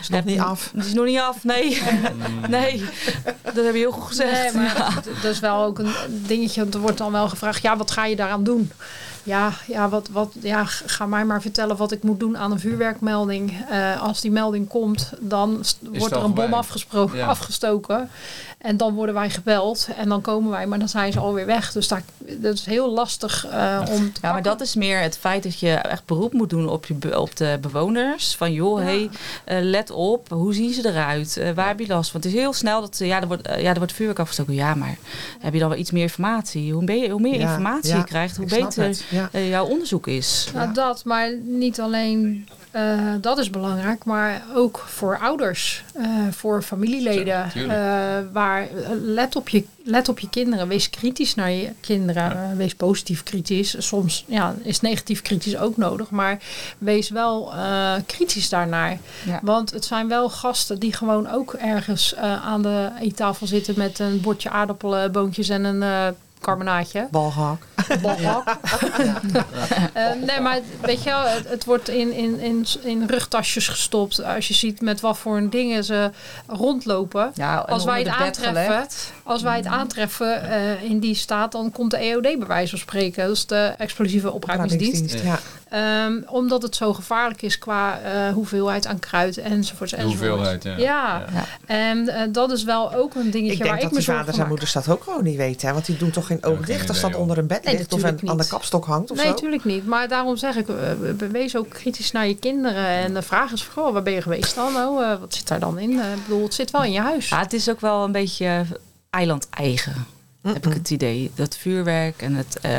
Is nog niet af. die is nog niet af. Nee, nee. dat heb je heel goed gezegd. Nee, maar Ja. dat- dat is wel ook een dingetje. want Er wordt dan wel gevraagd, ja, wat ga je daaraan doen? Ja, ja, wat, wat, ja, ga mij maar vertellen wat ik moet doen aan een vuurwerkmelding. Eh, als die melding komt, dan wordt er een bom voorbij? afgespro- Ja. afgestoken. En dan worden wij gebeld en dan komen wij, maar dan zijn ze alweer weg. Dus daar, dat is heel lastig eh, om te Ja, maar dat is meer het feit dat je echt beroep moet doen op, je, op de bewoners. Van joh, Ja. hey, eh, let op, hoe zien ze eruit? Waar heb je last van? Het is heel snel dat ja, er wordt, ja, er wordt vuurwerk afgestoken. Ja, maar heb je dan wel iets meer informatie? Hoe, ben je, hoe meer Ja, informatie ja, je krijgt, hoe ik snap beter het, ja. eh, jouw onderzoek is. Nou, Ja. dat, maar niet alleen eh, dat is belangrijk, maar ook voor ouders, eh, voor familieleden. Ja, eh, waar, let, op je, let op je kinderen, wees kritisch naar je kinderen, wees positief kritisch. Soms ja, is negatief kritisch ook nodig, maar wees wel eh, kritisch daarnaar. Ja. Want het zijn wel gasten die gewoon ook ergens eh, aan de eettafel zitten met een bordje aardappelen, boontjes en een carbonaatje. Balgehak. Balhak. Eh, nee, maar weet je wel, het, het wordt in, in, in, in rugtasjes gestopt. Als je ziet met wat voor dingen ze rondlopen. Ja, Als wij het aantreffen, gelegd. Als wij het aantreffen eh, in die staat, dan komt de EOD bij wijze van spreken. Dat is de explosieve opruimingsdienst. Ja. Ehm, omdat het zo gevaarlijk is qua eh, hoeveelheid aan kruid enzovoorts. De hoeveelheid, ja. Ja, Ja. en eh, dat is wel ook een dingetje Ik denk waar dat ik me die zorgen vaders en moeders dat ook gewoon niet weten. Hè? Want die doen toch geen geen dicht als dat onder een bed Nee, ligt of een, aan de kapstok hangt of Nee, natuurlijk niet. Maar daarom zeg ik, wees ook kritisch naar je kinderen. En de vraag is vooral, waar ben je geweest dan? Oh, wat zit daar dan in? Ik bedoel, het zit wel in je huis. Ja, het is ook wel een beetje eiland-eigen. Heb ik het idee. Dat vuurwerk en het, eh,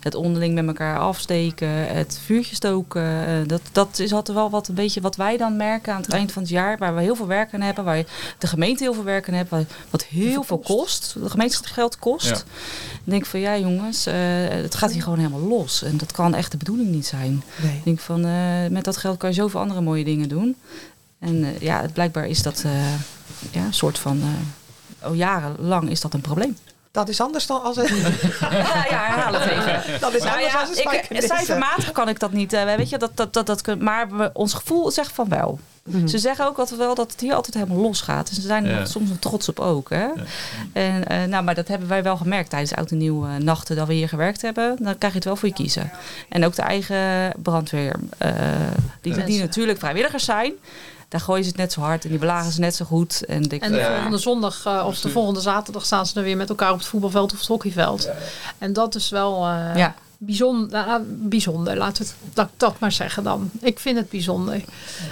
het onderling met elkaar afsteken, het vuurtje stoken. eh, dat, dat is altijd wel wat, een beetje wat wij dan merken aan het eind van het jaar. Waar we heel veel werk aan hebben. Waar de gemeente heel veel werk aan heeft. waar- Wat heel veel kost. De gemeenschapsgeld kost. Ja. Ik denk van ja jongens, eh, het gaat hier gewoon helemaal los. En dat kan echt de bedoeling niet zijn. Nee. Ik denk van, eh, met dat geld kan je zoveel andere mooie dingen doen. En ja, het- blijkbaar is dat eh, ja, een soort van... eh, al jarenlang is dat een probleem. Dat is anders dan als het... ja, ja, herhaal het even. Dat is Nou anders ja, als een ik, spijkenissen. cijfermatig kan ik dat niet. eh, weet je, dat, dat, dat, dat, kun- maar we- ons gevoel zegt van wel. Mhm. Ze zeggen ook altijd wel dat het hier altijd helemaal los gaat. En ze zijn er Ja. soms nog trots op ook. Hè? En, eh, nou, maar dat hebben wij wel gemerkt tijdens oud en nieuw eh, nachten dat we hier gewerkt hebben. Dan krijg je het wel voor je kiezen. En ook de eigen brandweer, eh, die, die natuurlijk vrijwilligers zijn. Daar gooien ze het net zo hard en die belagen ze net zo goed. En, En de Ja. volgende zondag eh, of de volgende zaterdag staan ze dan weer met elkaar op het voetbalveld of het hockeyveld. En dat is wel eh, ja. bijzonder, nou, bijzonder laten we het, dat maar zeggen dan. Ik vind het bijzonder.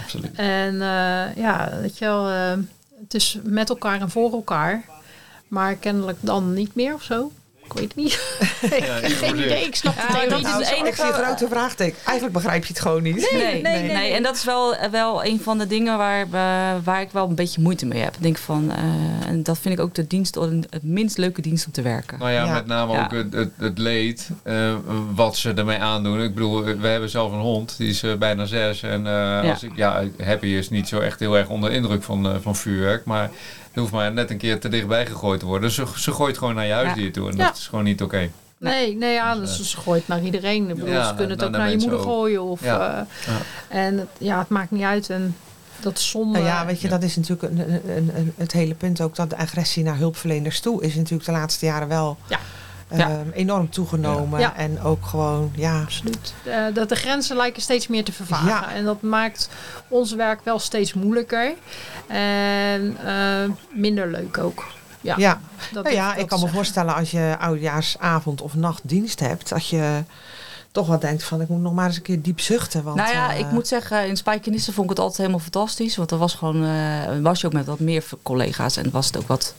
Absoluut. En eh, ja, weet je wel, eh, het is met elkaar en voor elkaar. Maar kennelijk dan niet meer of zo. Ik weet het niet. ik heb ik geen idee. het. Ik snap de Ja, maar theorie dat is niet het enige- Ik vraagteken. Eigenlijk begrijp je het gewoon niet. Nee, nee, nee, nee, nee. En dat is wel, wel een van de dingen waar, waar ik wel een beetje moeite mee heb. Ik denk van, eh, en dat vind ik ook de dienst, het minst leuke dienst om te werken. Nou ja, Ja. met name Ja. ook het, het, het leed eh, wat ze ermee aandoen. Ik bedoel, we hebben zelf een hond, die is eh, bijna zes. En eh, als ik, ja, Happy is niet zo echt heel erg onder indruk van, eh, van vuurwerk. Maar er hoeft maar net een keer te dichtbij gegooid te worden. Ze, ze gooit gewoon naar je huisdier toe. En Ja. dat is gewoon niet oké. Nee, nee ja, dus ze gooit naar iedereen. Bedoel, Ja, ze kunnen het ook naar je moeder ook. gooien. Of, Ja. eh, En het, ja, het maakt niet uit. En dat is zonde. Nou ja, weet je, dat is natuurlijk een, een, een- het hele punt ook dat de agressie naar hulpverleners toe is natuurlijk de laatste jaren wel Ja. Ehm, Ja. enorm toegenomen. Ja. En ook gewoon, ja, Absoluut. Eh, dat de grenzen lijken steeds meer te vervagen. Ja. En dat maakt ons werk wel steeds moeilijker. En eh, minder leuk ook. Ja, ja. dat Nou ja, dat ik kan me voorstellen als je oudejaarsavond of nachtdienst hebt, dat je toch wel denkt van ik moet nog maar eens een keer diep zuchten. Want, nou ja, eh, ik moet zeggen, in Spijkenisse vond ik het altijd helemaal fantastisch. Want er was gewoon, eh, was je ook met wat meer collega's en was het ook wat.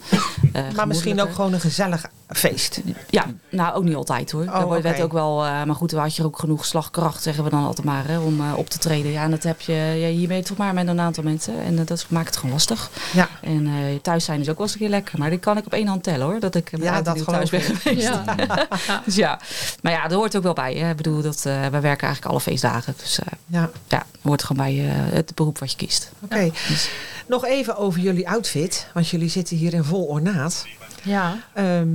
eh, maar misschien ook gewoon een gezellig feest. Ja, nou ook niet altijd hoor. Oh, Daar werd ook wel, eh, maar goed, dan had je ook genoeg slagkracht, zeggen we dan altijd maar, hè, om eh, op te treden. Ja, en dat heb je, ja, hier ben je toch maar met een aantal mensen. En dat maakt het gewoon lastig. Ja. En eh, thuis zijn is ook wel eens een keer lekker. Maar die kan ik op één hand tellen hoor, dat ik met Ja, dat thuis ben geweest. Ja. Dus ja, maar ja, dat hoort ook wel bij. Hè. Ik bedoel, dat, eh wij werken eigenlijk alle feestdagen. Dus eh, Ja, ja, hoort gewoon bij eh, het beroep wat je kiest. oké. Nog even over jullie outfit, want jullie zitten hier in vol ornaat. Ja, Ehm,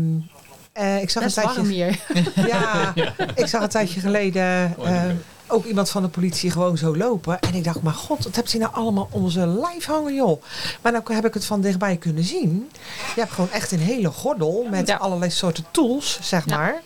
eh, ik zag best een tijdje, warm hier. Ja, ik zag een tijdje geleden eh, ook iemand van de politie gewoon zo lopen. En ik dacht, maar god, wat hebt hij nou allemaal om zijn lijf hangen, joh. Maar nou heb ik het van dichtbij kunnen zien. Je hebt gewoon echt een hele gordel met Ja. allerlei soorten tools, zeg Ja. maar.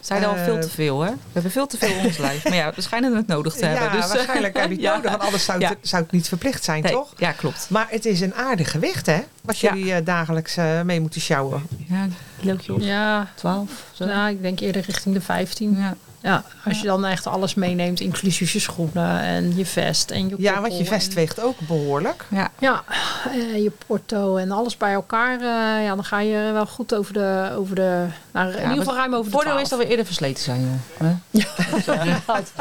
Zijn er al Eh, veel te veel, hè? We hebben veel te veel om ons lijf. Maar ja, we schijnen het nodig te hebben. ja, Dus, eh, waarschijnlijk heb je het ja. nodig, want anders zou het, Ja. zou het niet verplicht zijn, Nee, toch? Ja, klopt. Maar het is een aardig gewicht, hè? Wat jullie eh, dagelijks eh, mee moeten sjouwen. Ja, kilootje of Ja, 12. Zo. nou, ik denk eerder richting de 15. Ja. Ja, als je dan echt alles meeneemt, inclusief je schoenen en je vest en je Ja, want je vest en- weegt ook behoorlijk. Ja. Ja, eh, je porto en alles bij elkaar. eh, ja, dan ga je wel goed over de, over de nou, in ieder geval ruim over de voordeel is 12. dat we eerder versleten zijn, joh.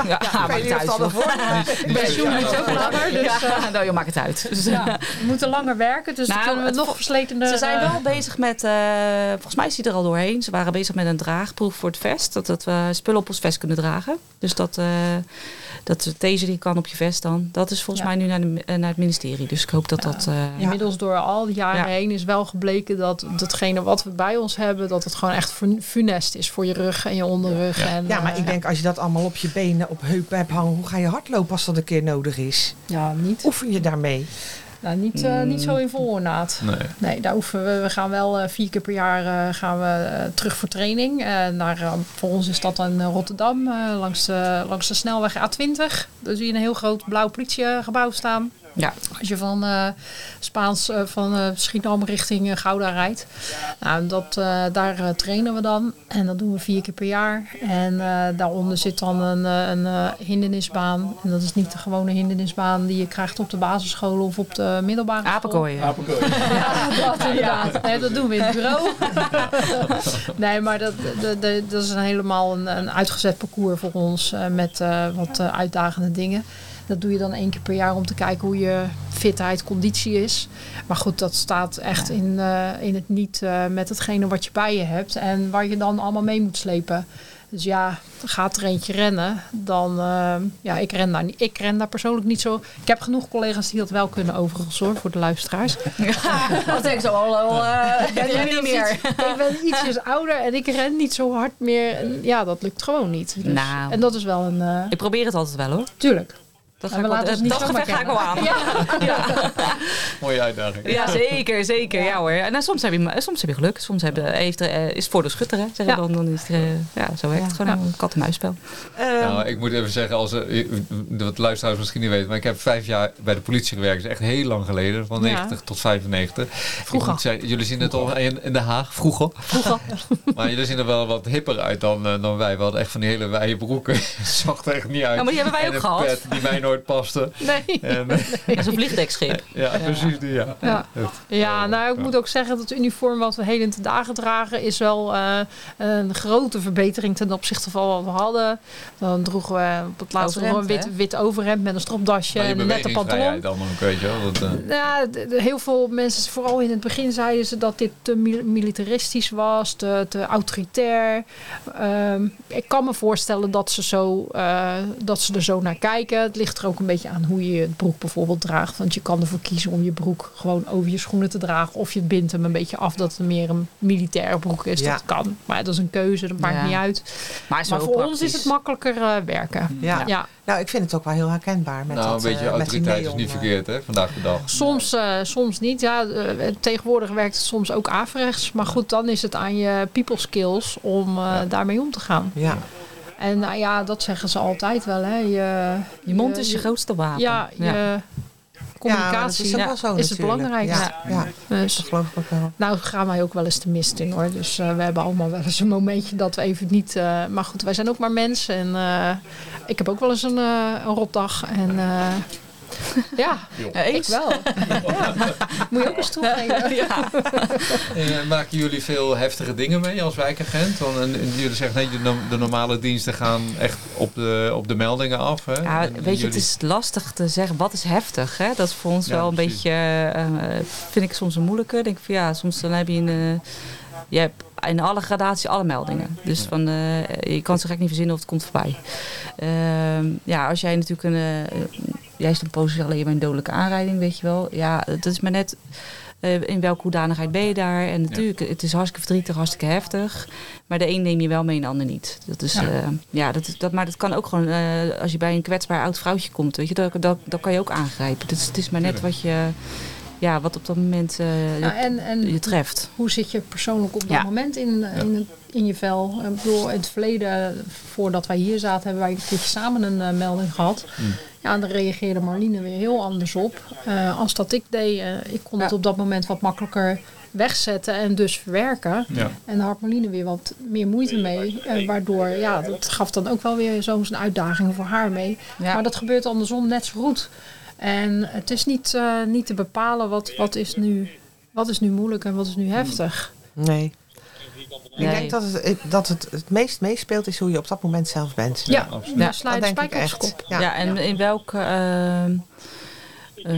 Ja, ja, maakt het uit. Pensioen is ook langer, dus eh, nou, je maakt het uit. We moeten langer werken, dus Nou, dan kunnen we nog versletener... Ze zijn eh, wel bezig met, eh, volgens mij is hij er al doorheen. Ze waren bezig met een draagproef voor het vest. Dat, dat we spullen op ons vest kunnen dragen. Dus dat, eh dat de taser die kan op je vest dan. Dat is volgens Ja. mij nu naar, de, eh, naar het ministerie. Dus ik hoop dat dat... eh, Inmiddels door al die jaren Ja. heen is wel gebleken dat datgene wat we bij ons hebben, dat het gewoon echt funest is voor je rug en je onderrug. Ja. En, Ja, maar eh, ik denk als je dat allemaal op je benen, op heupen hebt hangen, hoe ga je hardlopen als dat een keer nodig is? Ja, niet, Oefen je daarmee? nou, niet, eh, niet zo in vol ornaat. Nee. Nee, daar oefenen we. We gaan wel eh, vier keer per jaar eh, gaan we terug voor training. Eh, naar, voor ons is dat in Rotterdam, eh, langs, de, langs de snelweg A20. Daar zie je een heel groot blauw politiegebouw staan. Ja. Als je van eh, Spaans, eh, van eh Schiedam richting Gouda rijdt. Nou, dat, eh, daar trainen we dan. En dat doen we vier keer per jaar. En eh, daaronder zit dan een, een eh, hindernisbaan. En dat is niet de gewone hindernisbaan die je krijgt op de basisschool of op de middelbare school. Apenkooien. Ja, dat inderdaad. Nee, dat doen we in het bureau. nee, maar dat, dat, is een helemaal een, een uitgezet parcours voor ons met eh, wat uitdagende dingen. Dat doe je dan één keer per jaar om te kijken hoe je fitheid, conditie is. Maar goed, dat staat echt in, eh, in het niet eh, met hetgene wat je bij je hebt en waar je dan allemaal mee moet slepen. Dus ja, gaat er eentje rennen, dan eh, ja, ik ren daar niet. Ik ren daar persoonlijk niet zo. Ik heb genoeg collega's die dat wel kunnen overigens hoor, voor de luisteraars. Wat denk ik zo al, al eh, ben je niet meer. ik ben ietsjes ouder en ik ren niet zo hard meer. En ja, dat lukt gewoon niet. Dus- Nou. En dat is wel een... Ik probeer het altijd wel hoor. tuurlijk. Dat ga ik wel, laten ons niet dat zomaar gevecht ga ik wel aan. Ja. Mooie uitdaging. Ja, zeker, zeker. Ja, hoor. En dan soms, heb je, soms heb je geluk. Soms heb, heeft, eh, is het voor de schutter, hè. Zeggen Ja. dan, dan is het, eh, ja, zo werkt het gewoon een kat-en-muisspel. Ehm, Nou, ik moet even zeggen, als, eh, wat luisteraars misschien niet weten, maar ik heb vijf jaar bij de politie gewerkt. Dat is echt heel lang geleden, van Ja. 90 tot 95. Vroeger. Zeggen, jullie zien het al in, in Den Haag, vroeger. Vroeger. Maar jullie zien er wel wat hipper uit dan, eh, dan wij. We hadden echt van die hele wijde broeken. zag er echt niet uit. Ja, maar die hebben wij en ook gehad. pet die mij nooit paste. Nee. En, eh, Dat is een vliegdekschip. ja, precies die, ja. Ja. Ja, nou, ik moet ook zeggen dat het uniform wat we heden ten dagen dragen is wel eh, een grote verbetering ten opzichte van wat we hadden. Dan droegen we op het laatste nog een wit, wit overhemd met een stropdasje en een nette pantalon. dan ook, weet je wel. Dat, eh, Ja, de- de- heel veel mensen, vooral in het begin, zeiden ze dat dit te mil- militaristisch was, te, te autoritair. Ehm, ik kan me voorstellen dat ze, zo, eh, dat ze er zo naar kijken. Het ligt er ook een beetje aan hoe je het broek bijvoorbeeld draagt. Want je kan ervoor kiezen om je broek gewoon over je schoenen te dragen. Of je bindt hem een beetje af dat het meer een militaire broek is. Ja. Dat kan. Maar dat is een keuze, dat maakt Ja. niet uit. Maar, voor praktisch. ons is het makkelijker eh, werken. ja. Ja. Nou, ik vind het ook wel heel herkenbaar. Met nou, dat, een beetje met die autoriteit is niet eh. verkeerd, hè, vandaag de dag. Soms, eh, soms niet. Ja, tegenwoordig werkt het soms ook averechts. Maar goed, dan is het aan je people skills om eh, Ja. daarmee om te gaan. Ja, En nou ja, dat zeggen ze altijd wel. Hè. Je, Je mond is je grootste wapen. Ja, je communicatie is zo is het belangrijkste. Ja, ja, Dus, dat geloof ik ook wel. nou gaan wij ook wel eens de mist in hoor. Dus eh, we hebben allemaal wel eens een momentje dat we even niet... eh, maar goed, wij zijn ook maar mensen. En eh, ik heb ook wel eens een, een rotdag. En eh, ja, ik wel. Ja. Moet je ook eens toegeven. ja. Eh, maken jullie veel heftige dingen mee als wijkagent? Want en, en jullie zeggen nee, de, no- de normale diensten gaan echt op de, op de meldingen af. Hè? Ja, En weet je, jullie- het is lastig te zeggen wat is heftig. Hè? Dat is voor ons Ja, wel een precies. beetje, eh, vind ik soms een moeilijke. Denk ik van ja, soms dan heb je een, eh, je hebt in alle gradaties alle meldingen. Dus van, eh, je kan zo gek niet verzinnen of het komt voorbij. Ehm, ja, als jij natuurlijk een, eh, jij is dan positief alleen bij een dodelijke aanrijding, weet je wel. Ja, dat is maar net eh, in welke hoedanigheid ben je daar. En natuurlijk, het is hartstikke verdrietig, hartstikke heftig. Maar de een neem je wel mee en de ander niet. Dat is, Ja. ja. ja, dat, dat, maar dat kan ook gewoon, eh, als je bij een kwetsbaar oud vrouwtje komt, weet je, dat, dat, dat kan je ook aangrijpen. Dus het is maar net wat je, ja, wat op dat moment eh, Ja, en, en je treft. hoe zit je persoonlijk op dat Ja. moment in, in, het- in je vel? Ik bedoel, in het verleden, voordat wij hier zaten, hebben wij een keertje samen een eh, melding gehad. Ja, en daar reageerde Marline weer heel anders op. Eh, als dat ik deed, eh, ik kon het Ja. op dat moment wat makkelijker wegzetten en dus verwerken. Ja. En daar had Marline weer wat meer moeite mee. eh, waardoor, ja, dat gaf dan ook wel weer zo'n uitdaging voor haar mee. Ja. Maar dat gebeurt andersom net zo goed. En het is niet, eh, niet te bepalen wat, wat, is nu, wat is nu moeilijk en wat is nu heftig. Nee. Ik Nee. denk dat het, dat het het meest meespeelt is hoe je op dat moment zelf bent. Ja, ja, Ja, sla je dat de denk ik spijker op kop. Ja. Ja, en in welk eh, eh,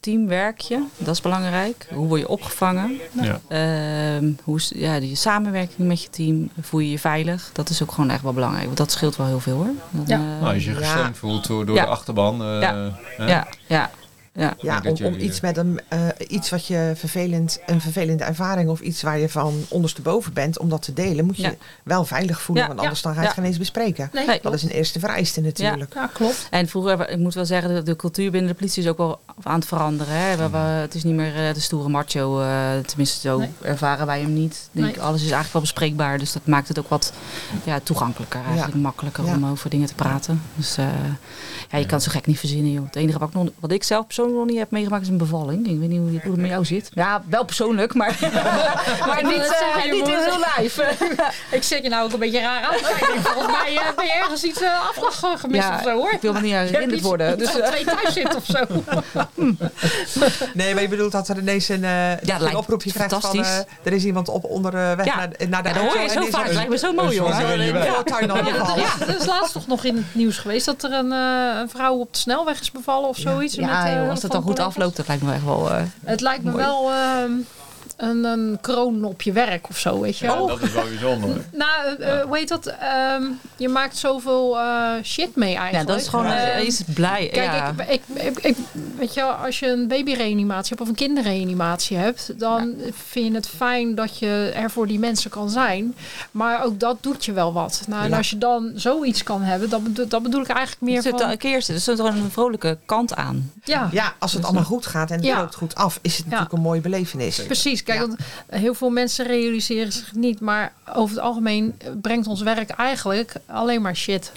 team werk je? Dat is belangrijk. Hoe word je opgevangen? Ja. Ehm, hoe is ja, je samenwerking met je team? Voel je je veilig? Dat is ook gewoon echt wel belangrijk. Want dat scheelt wel heel veel hoor. Dan, Ja. eh, Nou, als je je Ja. gesteund voelt door, door Ja. de achterban. eh, Ja. hè? ja, ja, ja. Om, iets met een, eh, iets wat je vervelend, een vervelende ervaring of iets waar je van ondersteboven bent, om dat te delen, moet je Ja. wel veilig voelen, Ja, want anders dan ga je ja. het geen eens bespreken. Nee. Dat is een eerste vereiste natuurlijk. Ja, klopt. En vroeger, ik moet wel zeggen, de, de cultuur binnen de politie is ook wel aan het veranderen. Hè. We, we- het is niet meer eh, de stoere macho, eh, tenminste zo Nee. ervaren wij hem niet. Denk, Nee. Alles is eigenlijk wel bespreekbaar, dus dat maakt het ook wat ja, toegankelijker, eigenlijk makkelijker Ja. om over dingen te praten. Dus eh, ja, je kan het zo gek niet verzinnen, joh. Het enige wat ik, nog, wat ik zelf persoonlijk nog niet heb meegemaakt is een bevalling. Ik weet niet hoe, hoe het met jou zit. Ja, wel persoonlijk, maar, maar niet, eh, je niet in real life. Ik zet je nou ook een beetje raar aan. Volgens mij eh, ben je ergens iets uh, afgemist of zo hoor. ik wil me niet herinnerd worden. Dus twee thuis zit of zo. Nee, maar je bedoelt dat er ineens een, eh, een lijkt oproepje krijgt van fantastisch. eh, er is iemand op onderweg Ja. naar, de- naar de ja, dat hoor je zo vaak. er Het lijkt me zo mooi, gevallen. Ja, er is laatst toch nog in het nieuws geweest dat er een, eh, een vrouw op de snelweg is bevallen of zoiets. Ja, met, als het dan goed afloopt, dat lijkt me echt wel... eh, Het lijkt me Mooi. wel een, een kroon op je werk of zo, weet je Ja, wel. dat is wel bijzonder. Nou, eh, hoe heet dat? Ehm, je maakt zoveel eh, shit mee eigenlijk. Ja, dat is gewoon eh, is blij. Kijk, ja. ik, ik, ik, ik- weet je, wel, als je een babyreanimatie hebt of een kinderreanimatie hebt, dan vind je het fijn dat je er voor die mensen kan zijn. Maar ook dat doet je wel wat. Nou, en als je dan zoiets kan hebben, dat bedoel, dat bedoel ik eigenlijk meer er zit van... een keer er zit er een vrolijke kant aan. Ja, Ja, als het allemaal goed gaat en het Ja. loopt goed af, is het natuurlijk een mooie belevenis. Precies, kijk, Ja. want heel veel mensen realiseren zich niet, maar over het algemeen brengt ons werk eigenlijk alleen maar shit.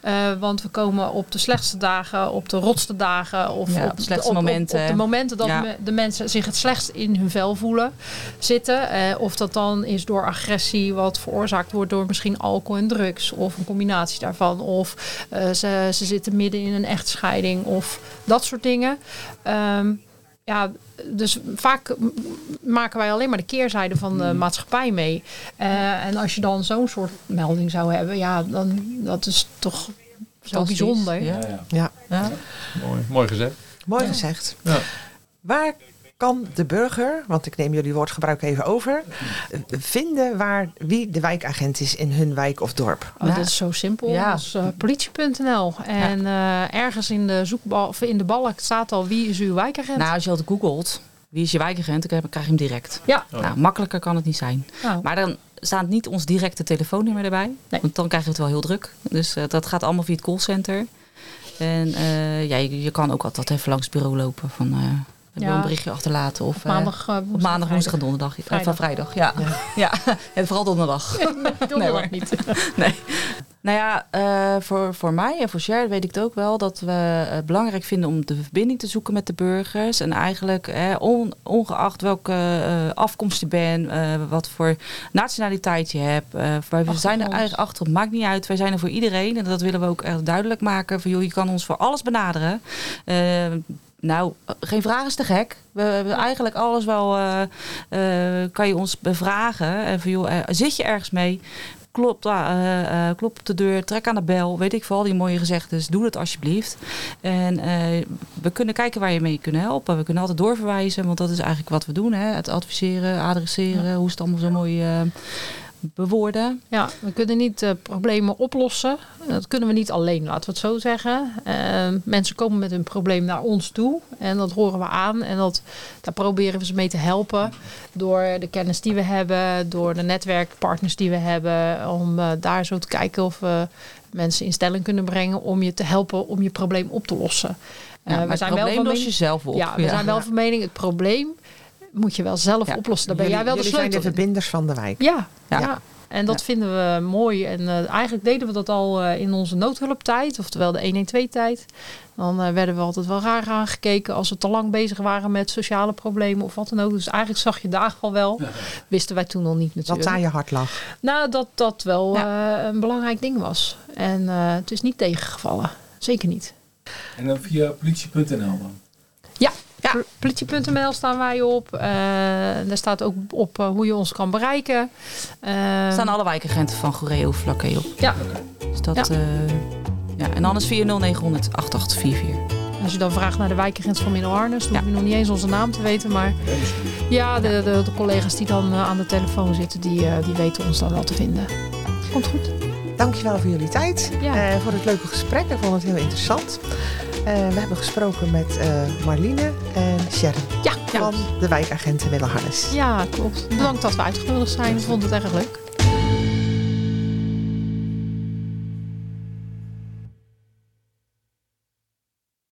Eh, want we komen op de slechtste dagen, op de rotste dagen of Ja, op, de slechtste op- momenten. Op, de momenten dat Ja. me- de mensen zich het slechtst in hun vel voelen zitten. Eh, of dat dan is door agressie, wat veroorzaakt wordt door misschien alcohol en drugs, of een combinatie daarvan. Of eh, ze, ze zitten midden in een echtscheiding of dat soort dingen. Ehm, ja, dus vaak maken wij alleen maar de keerzijde van de maatschappij mee. Eh, en als je dan zo'n soort melding zou hebben, ja, dan dat is toch zo bijzonder. Ja. Ja, Ja. Mooi, mooi gezegd. mooi gezegd. Ja. Waar kan de burger, want ik neem jullie woordgebruik even over, vinden waar, wie de wijkagent is in hun wijk of dorp? Oh, Ja. Dat is zo simpel Ja. als eh, politie.nl. En eh, ergens in de zoekbal of in de balk staat al wie is uw wijkagent. Nou, als je al googelt, wie is je wijkagent, dan krijg je hem direct. ja, Oh. Nou, makkelijker kan het niet zijn. nou, Maar dan staat niet ons directe telefoonnummer erbij. Nee. Want dan krijg je het wel heel druk. Dus eh, dat gaat allemaal via het callcenter. En eh, ja, je, je kan ook altijd even langs het bureau lopen. Van, eh Ja. een berichtje achterlaten? Of, op eh, maandag, eh, op maandag, woensdag en vrijdag. donderdag. Eh, Vrijdag. van vrijdag, ja. ja. en vooral donderdag. Nee, hoor. niet. nee. Nou ja, uh, voor, voor mij en voor Cher weet ik het ook wel dat we het belangrijk vinden om de verbinding te zoeken met de burgers. En eigenlijk, eh, on, ongeacht welke uh, afkomst je bent, wat voor nationaliteit je hebt. wij we zijn er eigenlijk achter, maakt niet uit. Wij zijn er voor iedereen en dat willen we ook echt duidelijk maken. Van joh, je kan ons voor alles benaderen. Nou, geen vraag is te gek. We hebben eigenlijk alles wel, uh, uh, kan je ons bevragen. En van, joh, uh, zit je ergens mee? Klop, klop op de deur, trek aan de bel, weet ik veel, die mooie gezegdes. Doe het alsjeblieft. En we kunnen kijken waar je mee kunt helpen. We kunnen altijd doorverwijzen, want dat is eigenlijk wat we doen. Hè? Het adviseren, adresseren, hoe is het allemaal zo mooi bewoorden. Ja, we kunnen niet uh, problemen oplossen. Dat kunnen we niet alleen, laten we het zo zeggen. Uh, mensen komen met hun probleem naar ons toe en dat horen we aan. En dat, daar proberen we ze mee te helpen door de kennis die we hebben, door de netwerkpartners die we hebben, om uh, daar zo te kijken of we mensen in stelling kunnen brengen om je te helpen om je probleem op te lossen. Ja, we zijn wel van los je zelf op. Ja, we zijn wel van mening het probleem moet je wel zelf ja. oplossen. Dan ben jij wel de sleutel. zijn de verbinders van de wijk. Ja, ja. En dat vinden we mooi. En uh, eigenlijk deden we dat al uh, in onze noodhulptijd, oftewel de 112-tijd. Dan uh, werden we altijd wel raar aangekeken als we te lang bezig waren met sociale problemen of wat dan ook. Dus eigenlijk zag je daar al wel. Wisten wij toen nog niet natuurlijk. Wat aan je hart lag? Nou, dat dat wel een belangrijk ding was. En het is niet tegengevallen. Zeker niet. En dan via politie.nl dan? Ja, ja. Politie.nl staan wij op. Uh, daar staat ook op uh, hoe je ons kan bereiken. Uh, staan alle wijkagenten van Goreo vlakke op. Ja. Dus dat, ja. ja. En anders via 0900 8844. Als je dan vraagt naar de wijkagent van Middelharnis, dan ja. hoef je nog niet eens onze naam te weten. Maar ja, de, de, de collega's die dan aan de telefoon zitten, die, die weten ons dan wel te vinden. Komt goed. Dankjewel voor jullie tijd. Ja. voor het leuke gesprek. Ik vond het heel interessant. Uh, we hebben gesproken met uh, Marline en Sharon ja, van ja. de wijkagenten Middelharnis. Ja, klopt. Bedankt dat we uitgenodigd zijn. Ik vond het erg leuk.